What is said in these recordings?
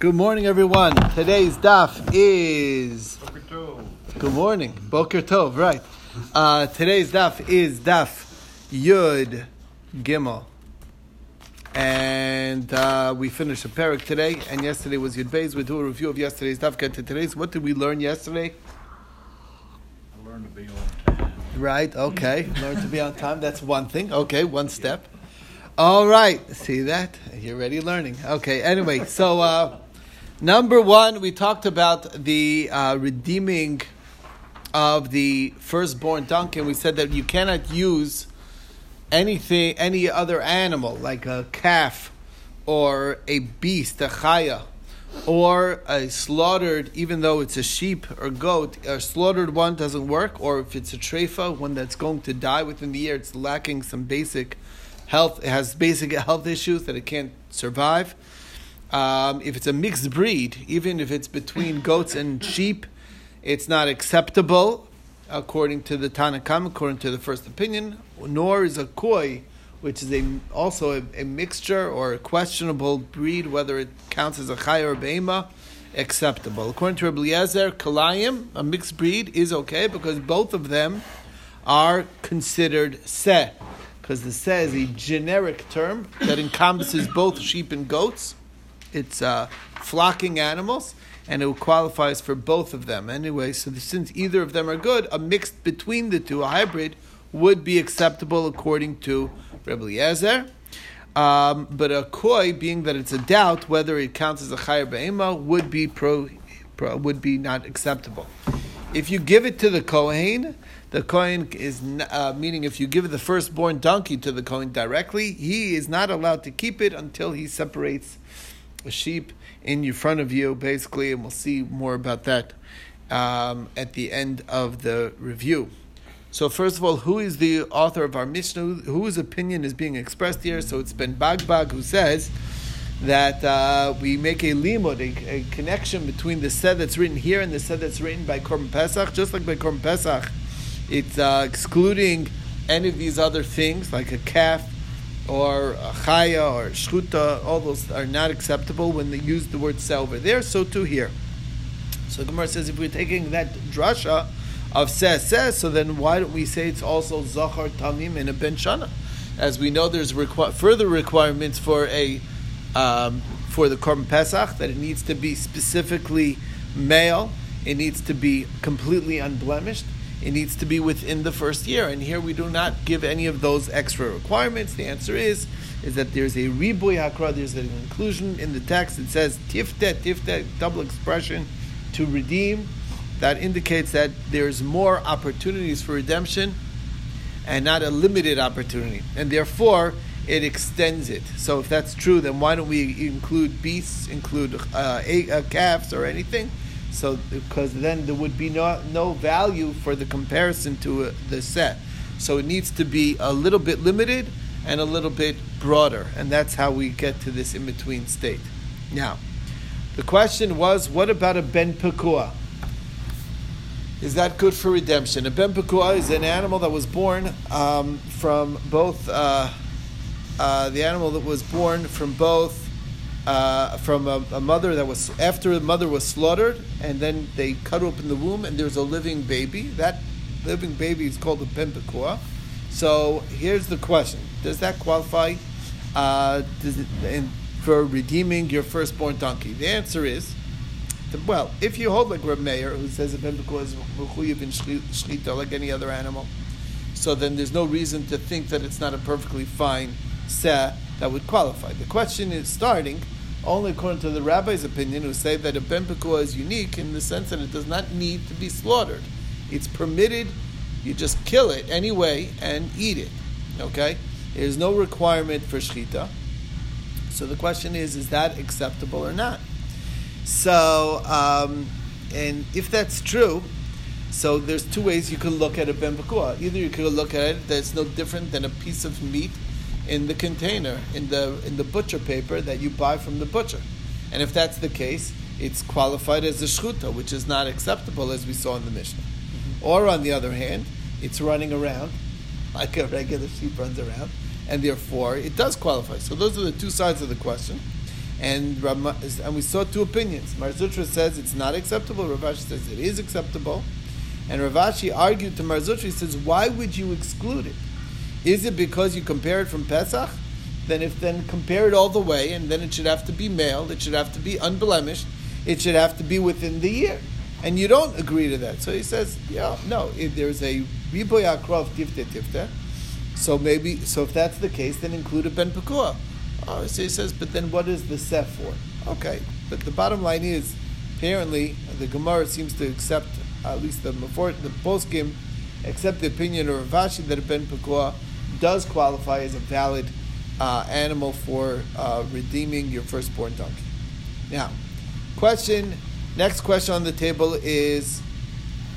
Good morning, everyone. Today's daf is. Good morning, Boker Tov. Right. Uh, today's daf is daf Yud Gimel, and uh, we finished a parak today. And yesterday was Yud Beis. We do a review of yesterday's daf. Get to today's. What did we learn yesterday? I learned to be on time. Right. Okay. Learn to be on time. That's one thing. Okay. One step. All right. See that? You're already learning. Okay. Anyway, so. Uh, Number one, we talked about the uh, redeeming of the firstborn donkey. and We said that you cannot use anything, any other animal, like a calf or a beast, a chaya, or a slaughtered, even though it's a sheep or goat, a slaughtered one doesn't work, or if it's a treifa, one that's going to die within the year, it's lacking some basic health, it has basic health issues that it can't survive. Um, if it's a mixed breed, even if it's between goats and sheep, it's not acceptable according to the Tanakam, according to the first opinion. Nor is a koi, which is a, also a, a, mixture or a questionable breed, whether it counts as a chay or a beima, acceptable. According to Rabbi Eliezer, kalayim, a mixed breed, is okay because both of them are considered seh. Because the seh is a generic term that encompasses both sheep and goats it's uh, flocking animals, and it qualifies for both of them anyway. So since either of them are good, a mix between the two, a hybrid, would be acceptable according to Rebbe Eliezer. Um, but a koi, being that it's a doubt whether it counts as a chayer be'ema, would be pro, pro, would be not acceptable. If you give it to the kohen, the kohen is uh, meaning if you give the firstborn donkey to the kohen directly, he is not allowed to keep it until he separates a sheep in your front of you, basically, and we'll see more about that um, at the end of the review. So, first of all, who is the author of our Mishnah? Whose opinion is being expressed here? So, it's Ben Bagbag who says that uh, we make a limud, a, a, connection between the seh that's written here and the seh that's written by Korban Pesach. Just like by Korban Pesach, it's uh, excluding any of these other things, like a calf or chaya or shchuta, all those are not acceptable when they use the word seh over there. So too here. So Gemara says if we're taking that drasha of seh seh, so then why don't we say it's also zachar tamim in a ben shana? As we know, there's requ- further requirements for a um, for the korban pesach that it needs to be specifically male. It needs to be completely unblemished it needs to be within the first year. And here we do not give any of those extra requirements. The answer is is that there's a riboy hakra, there's an inclusion in the text. It says tiftet, tiftet, double expression, to redeem. That indicates that there's more opportunities for redemption and not a limited opportunity. And therefore, it extends it. So if that's true, then why don't we include beasts, include uh, uh, calves or anything? So because then there would be no no value for the comparison to uh, the set. So it needs to be a little bit limited and a little bit broader, and that's how we get to this in between state. Now, the question was, what about a ben pekua? Is that good for redemption? A ben pekua is an animal that was born um, from both uh, uh, the animal that was born from both uh, from a, a, mother that was after the mother was slaughtered, and then they cut open the womb, and there's a living baby. That living baby is called a ben pekua. So here's the question: Does that qualify uh, does it, in, for redeeming your firstborn donkey? The answer is. Well, if you hold like Reb Meir, who says a ben pekua is mechuyev in shchita like any other animal, so then there's no reason to think that it's not a perfectly fine seh that would qualify. The question is starting only according to the rabbi's opinion, who say that a ben pekua is unique in the sense that it does not need to be slaughtered. It's permitted. You just kill it anyway and eat it. Okay, there's no requirement for shchita. So the question is, is that acceptable or not? So, um, and if that's true, so there's two ways you could look at a ben pekua. Either you could look at it that it's no different than a piece of meat in the container, in the in the butcher paper that you buy from the butcher. And if that's the case, it's qualified as a shchuta, which is not acceptable as we saw in the Mishnah. Mm-hmm. Or on the other hand, it's running around like a regular sheep runs around, and therefore it does qualify. So those are the two sides of the question. And, Rama, and we saw two opinions. Mar Zutra says it's not acceptable. Rav Ashi says it is acceptable. And Rav Ashi argued to Mar Zutra, He says, why would you exclude it? Is it because you compare it from Pesach? Then if then compare it all the way, and then it should have to be male. It should have to be unblemished. It should have to be within the year. And you don't agree to that. So he says, yeah, no. If there's a riboy akrov tifte tifte, so maybe so if that's the case, then include a ben pekua. Oh, so he says, but then what is the set for? Okay, but the bottom line is, apparently the Gemara seems to accept at least the the poskim accept the opinion of Rav Ashi that a ben pekua does qualify as a valid uh, animal for uh, redeeming your firstborn donkey. Now, question. Next question on the table is: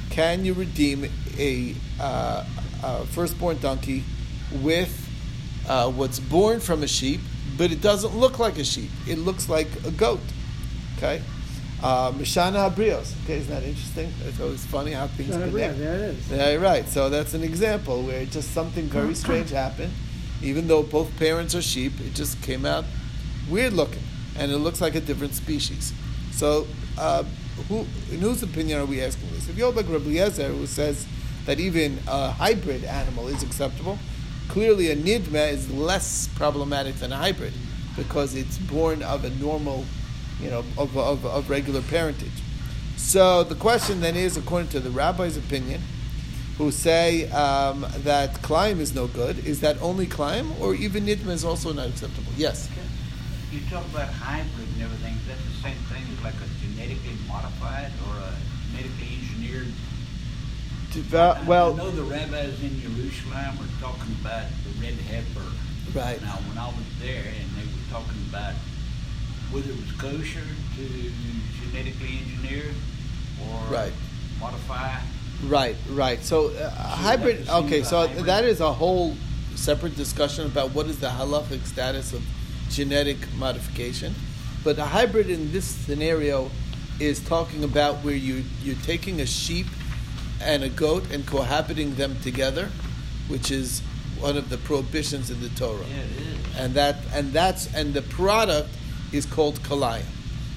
Can you redeem a, uh, a firstborn donkey with uh, what's born from a sheep, but it doesn't look like a sheep? It looks like a goat. Okay. Uh, Mishana Habrios. Okay, isn't that interesting? It's always funny how things Mishana connect. Habrios, there it is. Yeah, right. So that's an example where just something very strange happened. Even though both parents are sheep, it just came out weird looking, and it looks like a different species. So, uh, who, in whose opinion are we asking this? If you hold like Rabbi Eliezer, who says that even a hybrid animal is acceptable, clearly a nidma is less problematic than a hybrid because it's born of a normal, you know, of, of, of regular parentage. So the question then is, according to the rabbi's opinion, who say um, that klayim is no good, is that only klayim, or even nidma is also not acceptable? Yes. You talk about hybrid and everything, is that the same thing as like a genetically modified or a genetically engineered? Deva- I- I well, know the rabbis in Jerusalem were talking about the red heifer. Right. Now, when I was there, and they were talking about whether it was kosher to genetically engineer or Right. modify. Right, right. So uh, hybrid. the same Okay, so hybrid? that is a whole separate discussion about what is the halachic status of genetic modification. But a hybrid in this scenario is talking about where you you're taking a sheep and a goat and cohabiting them together, which is one of the prohibitions in the Torah Yeah, it is. and that and that's and the product is called kalayim.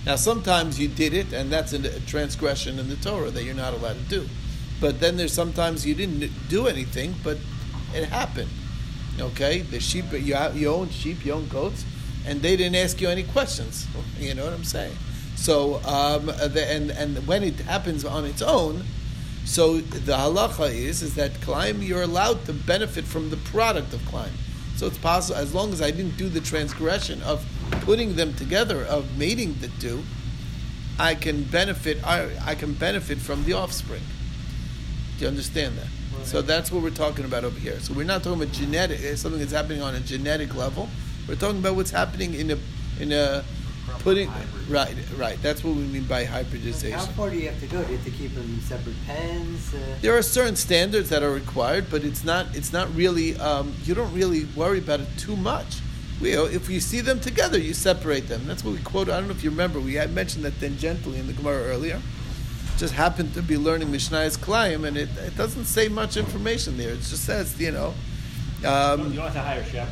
Now, sometimes you did it, and that's a transgression in the Torah that you're not allowed to do. But then there's sometimes you didn't do anything, but it happened. Okay, the sheep you you own sheep, you own goats, and they didn't ask you any questions. You know what I'm saying? So, um, the, and and when it happens on its own, so the halacha is is that klayim you're allowed to benefit from the product of klayim. So it's possible as long as I didn't do the transgression of putting them together, of mating the two, I can benefit. I, I can benefit from the offspring. Do you understand that? So that's what we're talking about over here. So we're not talking about genetic eh, something that's happening on a genetic level. We're talking about what's happening in a in a putting hybrid. right right. That's what we mean by hybridization. How far do you have to go? Do you have to keep them in separate pens? Uh, There are certain standards that are required, but it's not. It's not really. Um, you don't really worry about it too much. We, if you see them together, you separate them. That's what we quote. I don't know if you remember. We had mentioned that tangentially in the Gemara earlier. Just happened to be learning Mishnay's Klayim, and it, it doesn't say much information there. It just says, you know, um, you don't have to hire a chef.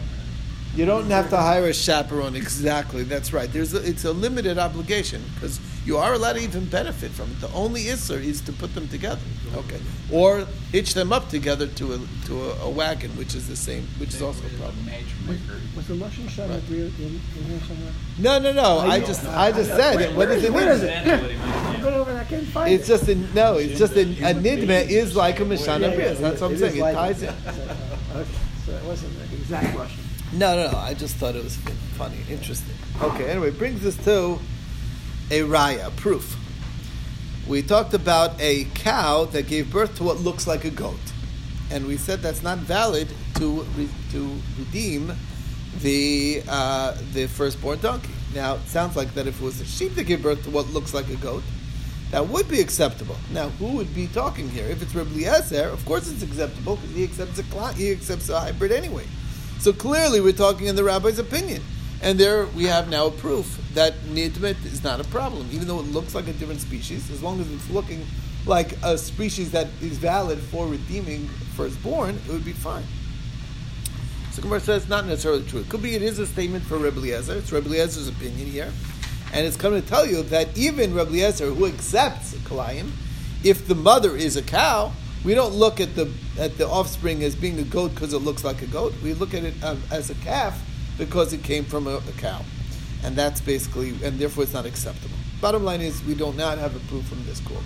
you don't have to hire a chaperone. Exactly, that's right. There's a, it's a limited obligation because you are allowed to even benefit from it. The only isser is to put them together, okay, or hitch them up together to a to a, a wagon, which is the same, which is also a problem. Matchmaker. was the Russian shot Right. in, in here somewhere? No, no, no. I you- just I just said it. What is it? Where is it? That's what he meant, Go yeah. over there, I can't find It's it. just a no. It's just a, a nidma is like a mishana Yeah, yeah, bris. That's what I'm it saying. is It like ties it. in. So, uh, okay, so it wasn't the exact Russian. No, no, no. I just thought it was funny, interesting. Okay, anyway, brings us to a raya, proof. We talked about a cow that gave birth to what looks like a goat. And we said that's not valid to, re- to redeem the, uh, the firstborn donkey. Now, it sounds like that if it was a sheep that gave birth to what looks like a goat, that would be acceptable. Now, who would be talking here? If it's Rabbi Eliezer, of course it's acceptable because he accepts a he accepts a hybrid anyway. So clearly, we're talking in the rabbi's opinion, and there we have now a proof that nidmet is not a problem, even though it looks like a different species. As long as it's looking like a species that is valid for redeeming firstborn, it would be fine. So Gemara says not necessarily true. It could be it is a statement for Rebbe Eliezer. It's Rebbe Eliezer's opinion here. And it's coming to tell you that even Rabbi Eliezer, who accepts Kalayim, if the mother is a cow, we don't look at the at the offspring as being a goat because it looks like a goat. We look at it um, as a calf because it came from a, a cow, and that's basically and therefore it's not acceptable. Bottom line is we do not have a proof from this court.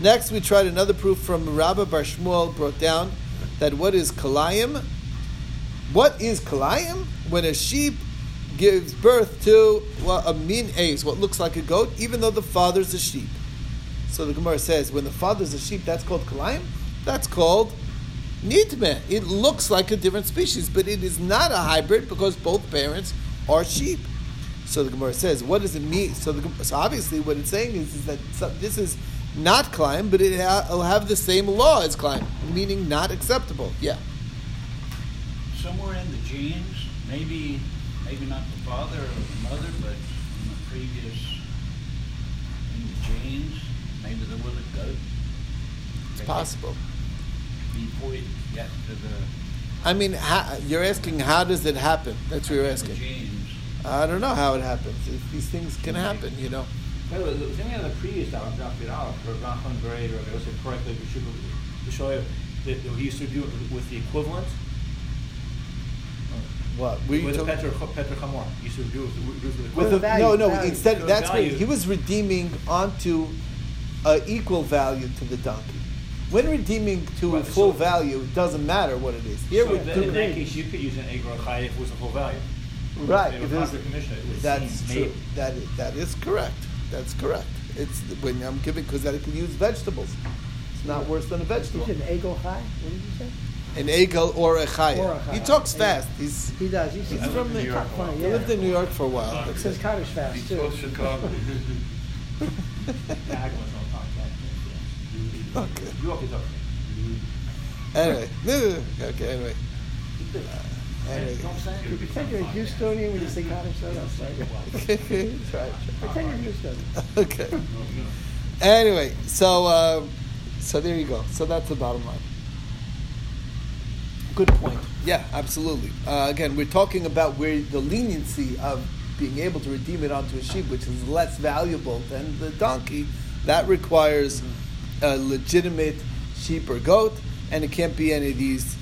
Next, we tried another proof from Rabbi Bar Shmuel brought down that what is kalayim? What is kalayim? When a sheep gives birth to well, a mean ace, what looks like a goat, even though the father's a sheep. So the Gemara says, when the father's a sheep, that's called kalayim. That's called nidme. It looks like a different species, but it is not a hybrid because both parents are sheep. So the Gemara says, what does it mean? So, the, so obviously, what it's saying is, is that so- this is not klayim, but it ha- will have the same law as klayim, meaning not acceptable. Yeah. Somewhere in the genes, maybe, maybe not the father or the mother, but in the previous, in the genes, maybe there was a goat. It's possible. Before it got to the, I mean, how, you're asking how does it happen? That's what you're asking. genes. I don't know how it happens. If these things can happen, you know. By the way, was any of the previous Dr. Dr. Alf, or Rachman Grade, or I also correctly, we should, to show you that that he used to do it with the equivalent, What? We with the talk- Petra, Petra Chamor. He used to do it with, with the with the, value, no, no. value. Instead, The that's what he was redeeming onto a equal value to the donkey. When redeeming to a Right, full so- value, it doesn't matter what it is. Here so we then in do, that case, you could use an Egor Chai if it was a full value. Right. They if would it was- contra commission it. It That's true. maybe. That is, that is correct. That's correct. It's when I'm giving because I can use vegetables. It's not worse than a You vegetable. said ego high? What did you say? An egel or a chaya. He talks Yeah. fast. He's He does. He's, he's from in the. New York for a. He Yeah. lived in New York for a while. It That's says it. Kaddish fast too. Chicago. Yeah, I was on top of that. Okay. You okay. Anyway, okay. Anyway, anyway. You pretend you're a Houstonian when you say Kaddish, so that's right. Pretend you're Houstonian. Okay. Anyway, so uh, so there you go. So that's the bottom line. Good point. Yeah, absolutely. Uh, again, we're talking about where the leniency of being able to redeem it onto a sheep, which is less valuable than the donkey, that requires a legitimate sheep or goat, and it can't be any of these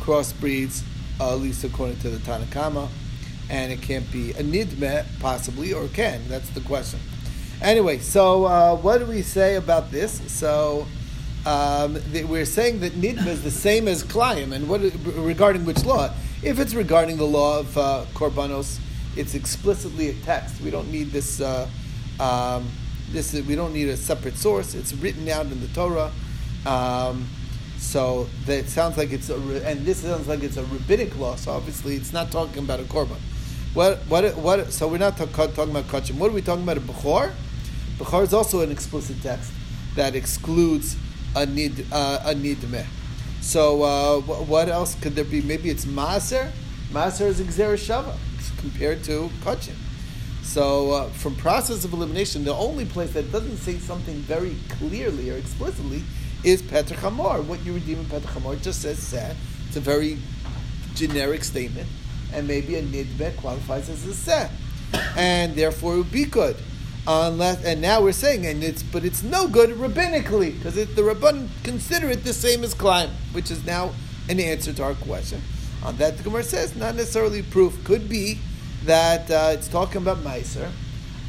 crossbreeds, uh, at least according to the Tanakama, and it can't be a nidme, possibly, or can. That's the question. Anyway, so uh, what do we say about this? So um, we're saying that nidma is the same as klayim, and what regarding which law? If it's regarding the law of uh, korbanos, it's explicitly a text. We don't need this. Uh, um, this is, we don't need a separate source. It's written out in the Torah. Um, so that it sounds like it's a, and this sounds like it's a rabbinic law. So obviously, it's not talking about a korban. What what what? So we're not talk, talking about kachim. What are we talking about? A bechor. Bechor is also an explicit text that excludes a nid uh, a nidmeh. So uh, what else could there be? Maybe it's maser. Maser is shava compared to kachim. So uh, from process of elimination, the only place that doesn't say something very clearly or explicitly is Petr Chamor. What you redeem in Petr Chamor just says seh. It's a very generic statement, and maybe a nidmeh qualifies as a seh, and therefore it would be good. Unless, and now we're saying, and it's but it's no good rabbinically because the rabban consider it the same as klayim, which is now an answer to our question. On that, the Gemara says not necessarily proof. Could be that uh, it's talking about meiser.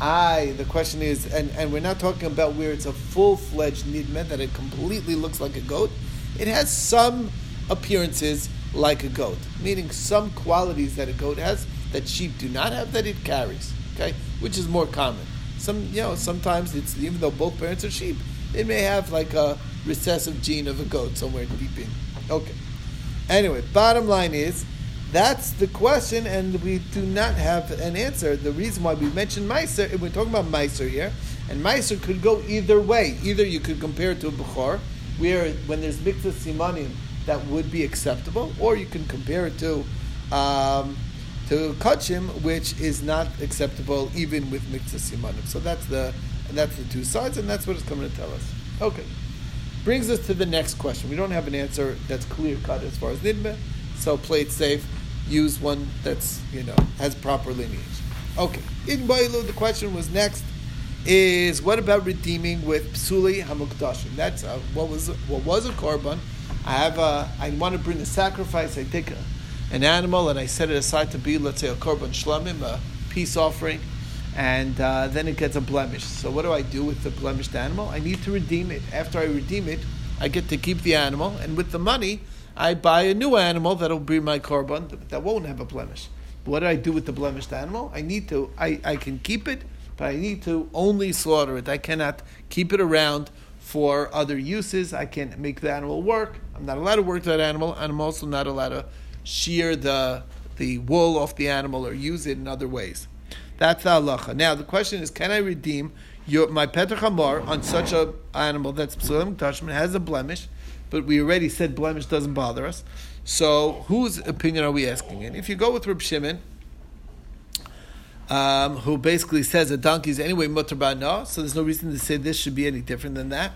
I. The question is, and, and we're not talking about where it's a full fledged nidmet that it completely looks like a goat. It has some appearances like a goat, meaning some qualities that a goat has that sheep do not have that it carries. Okay, which is more common. Some, you know, sometimes it's even though both parents are sheep, they may have like a recessive gene of a goat somewhere deep in. Okay. Anyway, bottom line is that's the question, and we do not have an answer. The reason why we mentioned Meiser, and we're talking about Meiser here, and Meiser could go either way. Either you could compare it to a Bechor, where when there's Mikvah Simanim, that would be acceptable, or you can compare it to um, to Kachim, which is not acceptable even with Mikvah Simanim. So that's the that's the two sides, and that's what it's coming to tell us. Okay. Brings us to the next question. We don't have an answer that's clear cut as far as Nidme, so play it safe. Use one that's, you know, has proper lineage. Okay. In Bailu, the question was next is what about redeeming with psuli hamukdashim? That's uh, what was what was a korban. I have a, I want to bring a sacrifice. I take a, an animal and I set it aside to be, let's say, a korban shlamim, a peace offering, and uh, then it gets a blemish. So what do I do with the blemished animal? I need to redeem it. After I redeem it, I get to keep the animal, and with the money, I buy a new animal that'll be my korban that won't have a blemish. What do I do with the blemished animal? I need to. I, I can keep it, but I need to only slaughter it. I cannot keep it around for other uses. I can make the animal work. I'm not allowed to work that animal, and I'm also not allowed to shear the the wool off the animal or use it in other ways. That's the halacha. Now the question is, can I redeem your, my hamor on such a animal that's psulim has a blemish, but we already said blemish doesn't bother us. So whose opinion are we asking? And if you go with Reb Shimon, um, who basically says a donkey is anyway mutter no, so there's no reason to say this should be any different than that.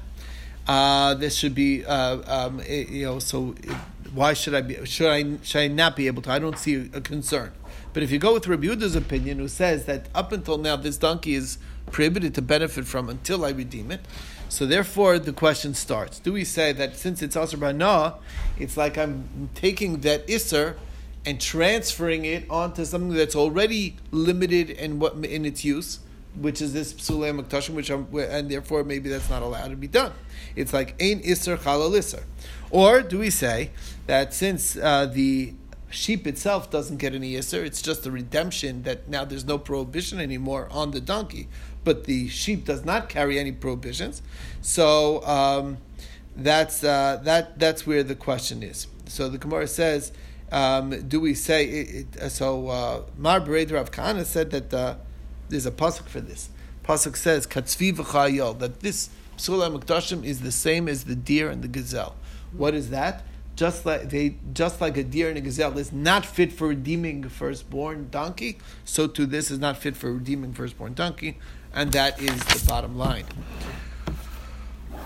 Uh, this should be, uh, um, it, you know, so it, why should I be? Should I should I not be able to? I don't see a, a concern. But if you go with Rabbi Yehuda's opinion, who says that up until now this donkey is prohibited to benefit from until I redeem it, so therefore the question starts: Do we say that since it's Asr Bana, it's like I'm taking that Isser and transferring it onto something that's already limited in what in its use, which is this psulei maktashim, which I'm, and therefore maybe that's not allowed to be done. It's like ein iser chalal iser, or do we say that since uh, the sheep itself doesn't get any iser, it's just a redemption that now there's no prohibition anymore on the donkey, but the sheep does not carry any prohibitions, so. Um, that's uh, that. That's where the question is. So the Gemara says um, do we say it, it, so? Uh, Mar Bered Rav Kahana said that uh, there's a pasuk for this. Pasuk says katzvi v'chayol that this psula mikdashim is the same as the deer and the gazelle. What is that? Just like they, just like a deer and a gazelle is not fit for redeeming a firstborn donkey, so too this is not fit for redeeming firstborn donkey, and that is the bottom line.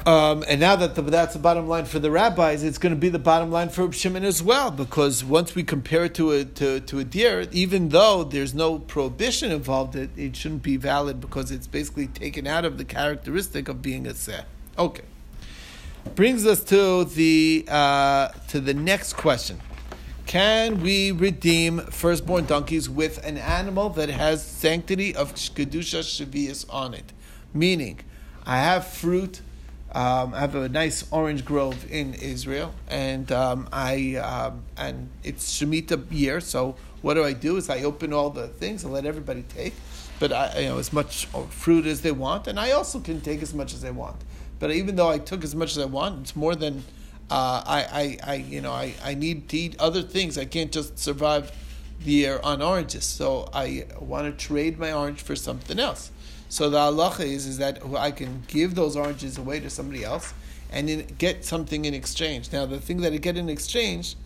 Um, and now that the, that's the bottom line for the rabbis, it's going to be the bottom line for Shimon as well, because once we compare it to a, to, to a deer, even though there's no prohibition involved, it, it shouldn't be valid because it's basically taken out of the characteristic of being a seh. Okay. Brings us to the, uh, to the next question. Can we redeem firstborn donkeys with an animal that has sanctity of Kedusha Shavias on it? Meaning, I have fruit um, I have a nice orange grove in Israel, and um, I um, and it's Shemitah year. So what do I do? Is I open all the things and let everybody take, but I, you know as much fruit as they want, and I also can take as much as they want. But even though I took as much as I want, it's more than uh, I, I, I, you know, I, I need to eat other things. I can't just survive the year on oranges. So I want to trade my orange for something else. So the halacha is, is that I can give those oranges away to somebody else and in, get something in exchange. Now, the thing that I get in exchange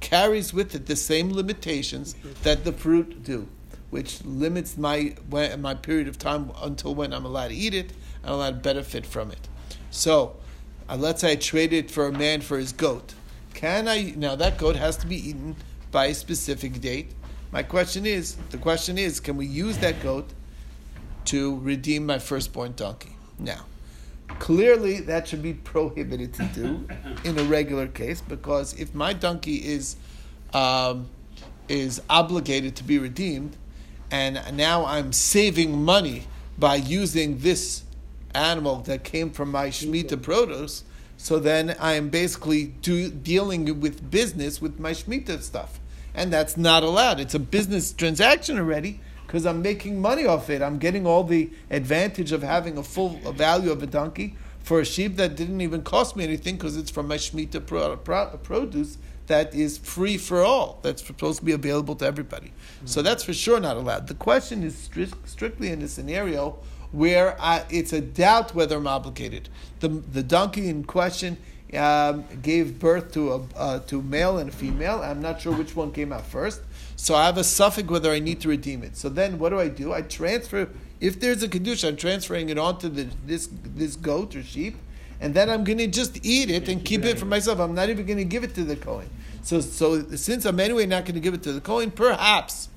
carries with it the same limitations that the fruit do, which limits my my period of time until when I'm allowed to eat it and allowed to benefit from it. So, uh, let's say I trade it for a man for his goat. Can I now that goat has to be eaten by a specific date? My question is, the question is, can we use that goat to redeem my firstborn donkey. Now, clearly that should be prohibited to do in a regular case because if my donkey is um, is obligated to be redeemed, and now I'm saving money by using this animal that came from my Shemitah produce, so then I am basically do, dealing with business with my Shemitah stuff. And that's not allowed. It's a business transaction already, because I'm making money off it. I'm getting all the advantage of having a full value of a donkey for a sheep that didn't even cost me anything because it's from my Shemitah pro, pro, produce that is free for all. That's supposed to be available to everybody. Mm-hmm. So that's for sure not allowed. The question is stri- strictly in a scenario where I, it's a doubt whether I'm obligated. The, the donkey in question um, gave birth to a uh, to male and a female. I'm not sure which one came out first. So I have a suffix whether I need to redeem it. So then what do I do? I transfer, if there's a kedusha, I'm transferring it onto the, this, this goat or sheep, and then I'm going to just eat it and keep it for myself. I'm not even going to give it to the Kohen. So, so since I'm anyway not going to give it to the Kohen, perhaps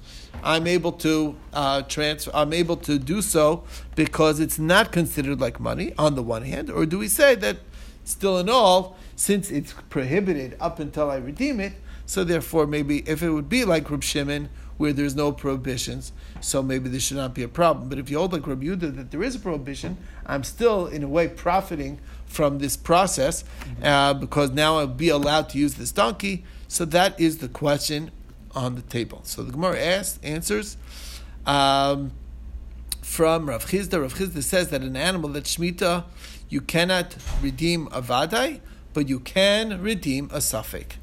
I'm able to uh, transfer. I'm able to do so because it's not considered like money on the one hand, or do we say that still in all, since it's prohibited up until I redeem it, so therefore maybe if it would be like Reb Shimon where there's no prohibitions, so maybe this should not be a problem. But if you hold like Reb Yehuda that there is a prohibition, I'm still in a way profiting from this process uh, because now I'll be allowed to use this donkey. So that is the question on the table. So the Gemara asks, answers um, from Rav Chisda. Rav Chisda says that an animal that Shemitah, you cannot redeem a vadai, but you can redeem a suffix.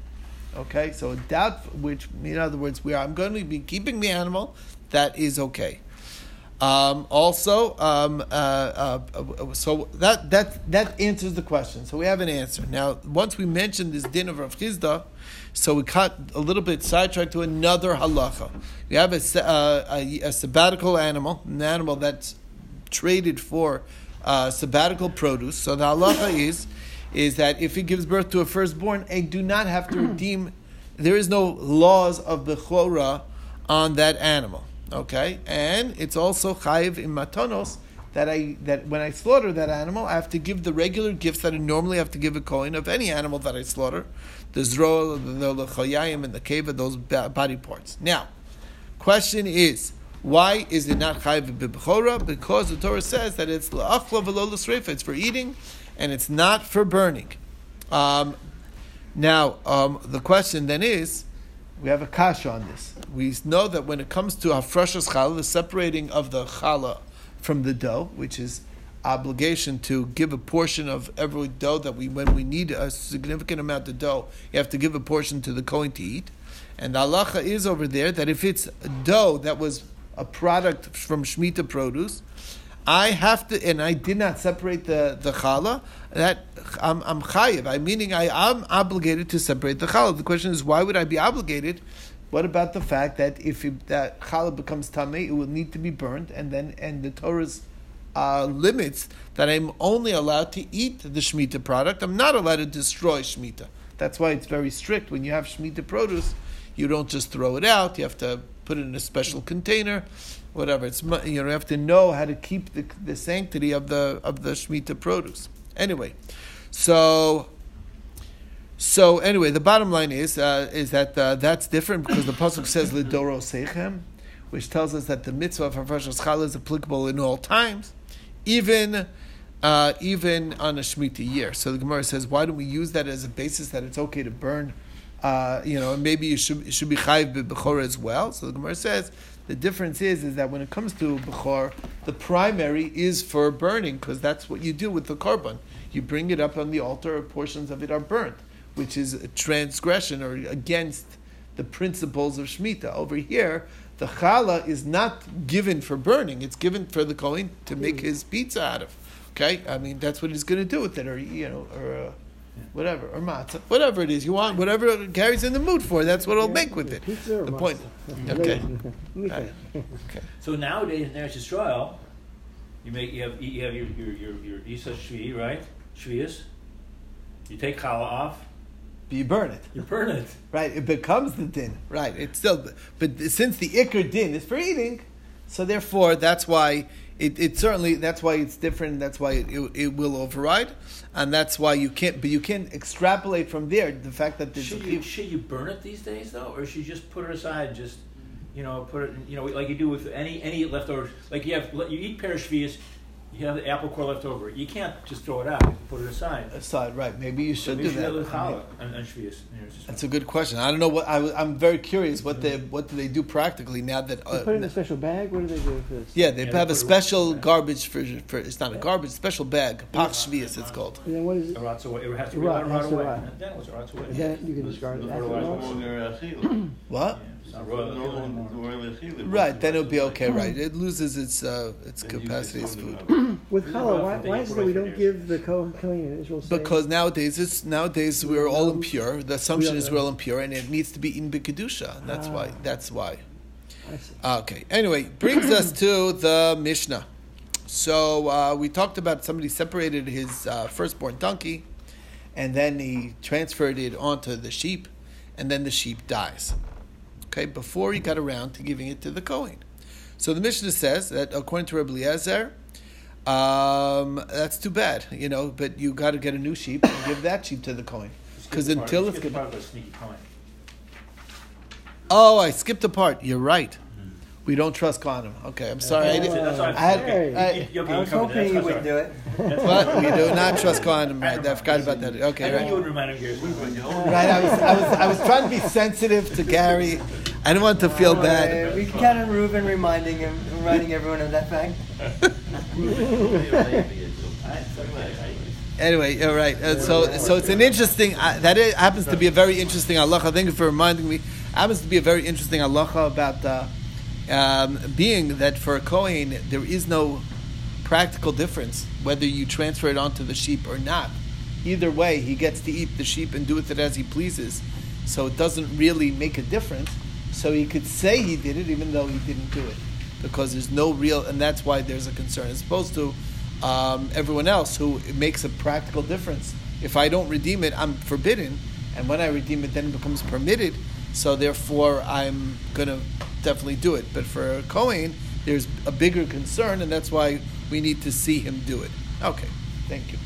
Okay, so a doubt, which in other words, we are, I'm going to be keeping the animal, that is okay. Um, also, um, uh, uh, uh, so that that that answers the question. So we have an answer now. Once we mentioned this din of Rav Chizda, so we cut a little bit sidetracked to another halacha. We have a, uh, a, a sabbatical animal, an animal that's traded for uh, sabbatical produce. So the halacha is is that if he gives birth to a firstborn, I do not have to redeem. There is no laws of the chora on that animal. Okay, and it's also chayiv in matanos that I that when I slaughter that animal, I have to give the regular gifts that I normally have to give a coin of any animal that I slaughter, the zroa, the lechayim, and the keva, those body parts. Now, question is. Why is it not chayiv b'bechora? Because the Torah says that it's la'achla v'lo It's for eating, and it's not for burning. Um, now, um, the question then is, we have a kasha on this. We know that when it comes to hafrashas challah, the separating of the challah from the dough, which is obligation to give a portion of every dough that we, when we need a significant amount of dough, you have to give a portion to the kohen to eat. And the halacha is over there that if it's dough that was a product from Shemitah produce, I have to, and I did not separate the, the challah, that I'm, I'm chayiv. I meaning I am obligated to separate the challah. The question is, why would I be obligated? What about the fact that if it, that challah becomes tamei, it will need to be burned, and then and the Torah's uh, limits that I'm only allowed to eat the shmita product. I'm not allowed to destroy shmita. That's why it's very strict. When you have shmita produce, you don't just throw it out. You have to put it in a special container, whatever. It's you know, you have to know how to keep the, the sanctity of the of the shmita produce. Anyway, so so anyway, the bottom line is uh, is that uh, that's different because the pasuk says lidoro seichem, which tells us that the mitzvah of hafrashas challah is applicable in all times, even. Uh, even on a Shemitah year. So the Gemara says, why don't we use that as a basis that it's okay to burn uh, you know, maybe you should, should be chayiv b'bechor as well. So the Gemara says the difference is is that when it comes to bechor, the primary is for burning because that's what you do with the korban. You bring it up on the altar, or portions of it are burnt, which is a transgression or against the principles of shmita. Over here, the challah is not given for burning; it's given for the kohen to make his pizza out of. Okay, I mean that's what he's going to do with it, or you know, or. Uh, whatever, or matzah, whatever it is you want, whatever carries in the mood for, that's what I'll make with it. The point. Okay. okay. So nowadays in Eretz Yisrael, you make you have you have your your your, your Isa Shvi, right? Shvius. You take challah off. You burn it. You burn it. Right. It becomes the din. Right. It's still, but since the ikr din is for eating, so therefore that's why it, it certainly that's why it's different. That's why it, it, it, will override, and that's why you can't. But you can't extrapolate from there the fact that should you, should you burn it these days though, or should you just put it aside? Just you know, put it. You know, like you do with any any leftovers. Like you have you eat parashvias, you have the apple core left over. You can't just throw it out. put it aside. Aside, right? Maybe you should maybe do that. and, and That's a good question. I don't know what I, am very curious. What they what do they do practically now that uh, put it in a special bag? What do they do for this? Yeah, they yeah, have they a special garbage for, for it's not a garbage special bag. Pach shvius, it's called. And then what is it? It rots away. It has to rot, rot away. Then it rots away. Then you can discard it afterwards. What? Right, then it'll be okay. Right, it loses its uh, its capacity as food. With challah, why, why is it that we don't give the kohen in Israel? Because nowadays it's nowadays we're all impure. The assumption is we're all impure, and it needs to be in kedusha. That's why. Ah. That's why. Okay. Anyway, brings us to the Mishnah. So uh, we talked about somebody separated his uh, firstborn donkey, and then he transferred it onto the sheep, and then the sheep dies. Okay, before he got around to giving it to the Kohen. So the Mishnah says that according to Rabbi Eliezer, um, that's too bad, you know, but you got to get a new sheep and give that sheep to the Kohen. Because Skip the part- until it's skip good. part of the. Oh, I skipped a part. You're right. We don't trust Kohanim. Okay, I'm sorry. I didn't, that's what I'm I had- saying. I- You- you- okay, I you was hoping you would do it. What? We do not trust Kohanim, right? I forgot about that. Okay, I think you right. would remind him, Gary. Right, I was, I was, I was trying to be sensitive to Gary. I didn't want to feel bad. we can count on Reuben reminding him, reminding everyone of that fact. Anyway, all right. Uh, so, so it's an interesting. Uh, that is, happens to be a very interesting halacha. Thank you for reminding me. Happens to be a very interesting halacha about uh, um, being that for a kohen there is no practical difference whether you transfer it onto the sheep or not. Either way, he gets to eat the sheep and do with it as he pleases. So it doesn't really make a difference. So he could say he did it even though he didn't do it because there's no real, and that's why there's a concern as opposed to um, everyone else who makes a practical difference. If I don't redeem it, I'm forbidden, and when I redeem it, then it becomes permitted. So therefore, I'm gonna definitely do it. But for a Kohen, there's a bigger concern, and that's why we need to see him do it. Okay, thank you.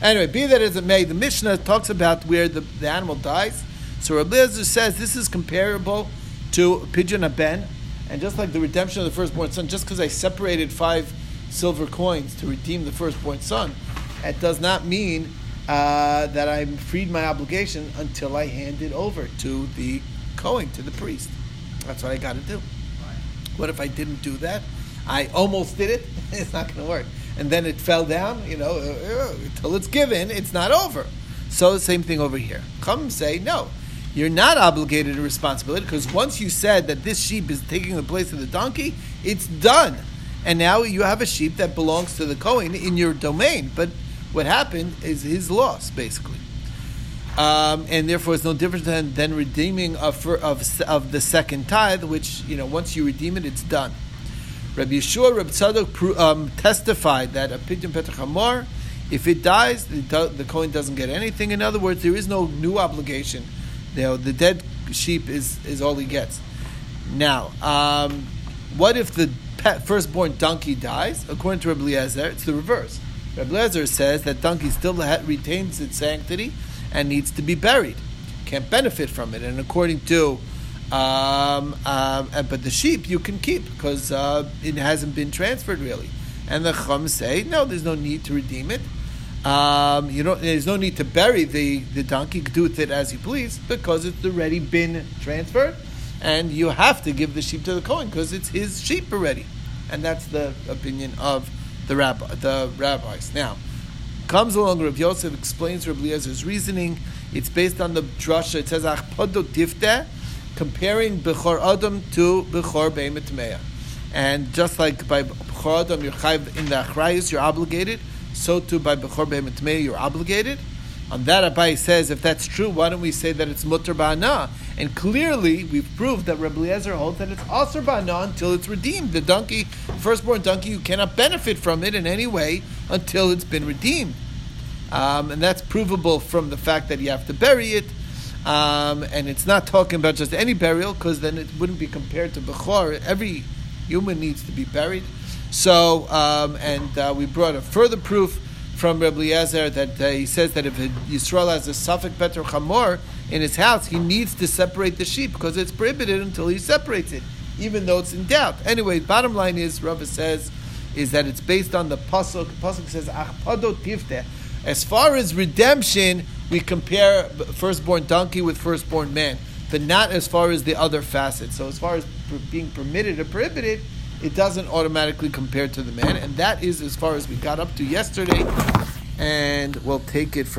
Anyway, be that as it may, the Mishnah talks about where the, the animal dies. So Rabbi Eliezer says this is comparable to pidyon of ben, and just like the redemption of the firstborn son, just because I separated five silver coins to redeem the firstborn son, it does not mean uh, that I'm freed my obligation until I hand it over to the Kohen, to the priest. That's what I got to do. What if I didn't do that? I almost did it. It's not going to work. And then it fell down. You know, uh, uh, until it's given, it's not over. So the same thing over here. Come say no. You're not obligated to responsibility because once you said that this sheep is taking the place of the donkey, it's done. And now you have a sheep that belongs to the Kohen in your domain. But what happened is his loss, basically. Um, and therefore, it's no different than, than redeeming of, of, of the second tithe, which, you know, once you redeem it, it's done. Rabbi Yehoshua, Rabbi Tzadok um, testified that a pidyon petach hamor, if it dies, the, the Kohen doesn't get anything. In other words, there is no new obligation. You know, the dead sheep is, is all he gets. Now, um, what if the pet, firstborn donkey dies? According to Rabbi Eliezer, it's the reverse. Rabbi Eliezer says that donkey still retains its sanctity and needs to be buried. Can't benefit from it. And according to, um, um, but the sheep you can keep because uh, it hasn't been transferred really. And the Chum say, no, there's no need to redeem it. Um, you know, there's no need to bury the, the donkey, do with it as you please, because it's already been transferred, and you have to give the sheep to the Kohen because it's his sheep already, and that's the opinion of the rabbi, the rabbis. Now, comes along Rav Yosef explains Rav Eliezer's reasoning. It's based on the drasha. It says achpodo tifte, comparing bechor adam to bechor beimetmeya, and just like by bechor adam you're chayv in the achrayus, you're obligated. So too by bechor beimetmeya you're obligated. On that, Abai says, if that's true, why don't we say that it's mutter ba'ana? And clearly, we've proved that Rabbi Eliezer holds that it's aser ba'ana until it's redeemed. The donkey, firstborn donkey, you cannot benefit from it in any way until it's been redeemed. Um, and that's provable from the fact that you have to bury it. Um, and it's not talking about just any burial, because then it wouldn't be compared to Bechor. Every human needs to be buried. So, um, and uh, we brought a further proof from Rabbi Eliezer that uh, he says that if Yisrael has a suffix better chamor in his house, he needs to separate the sheep because it's prohibited until he separates it, even though it's in doubt. Anyway, bottom line is, Rabbi says, is that it's based on the pasuk. The pasuk says, "Achpado tifte." As far as redemption, we compare firstborn donkey with firstborn man, but not as far as the other facets. So, as far as being permitted or prohibited, it doesn't automatically compare to the man, and that is as far as we got up to yesterday. And we'll take it from.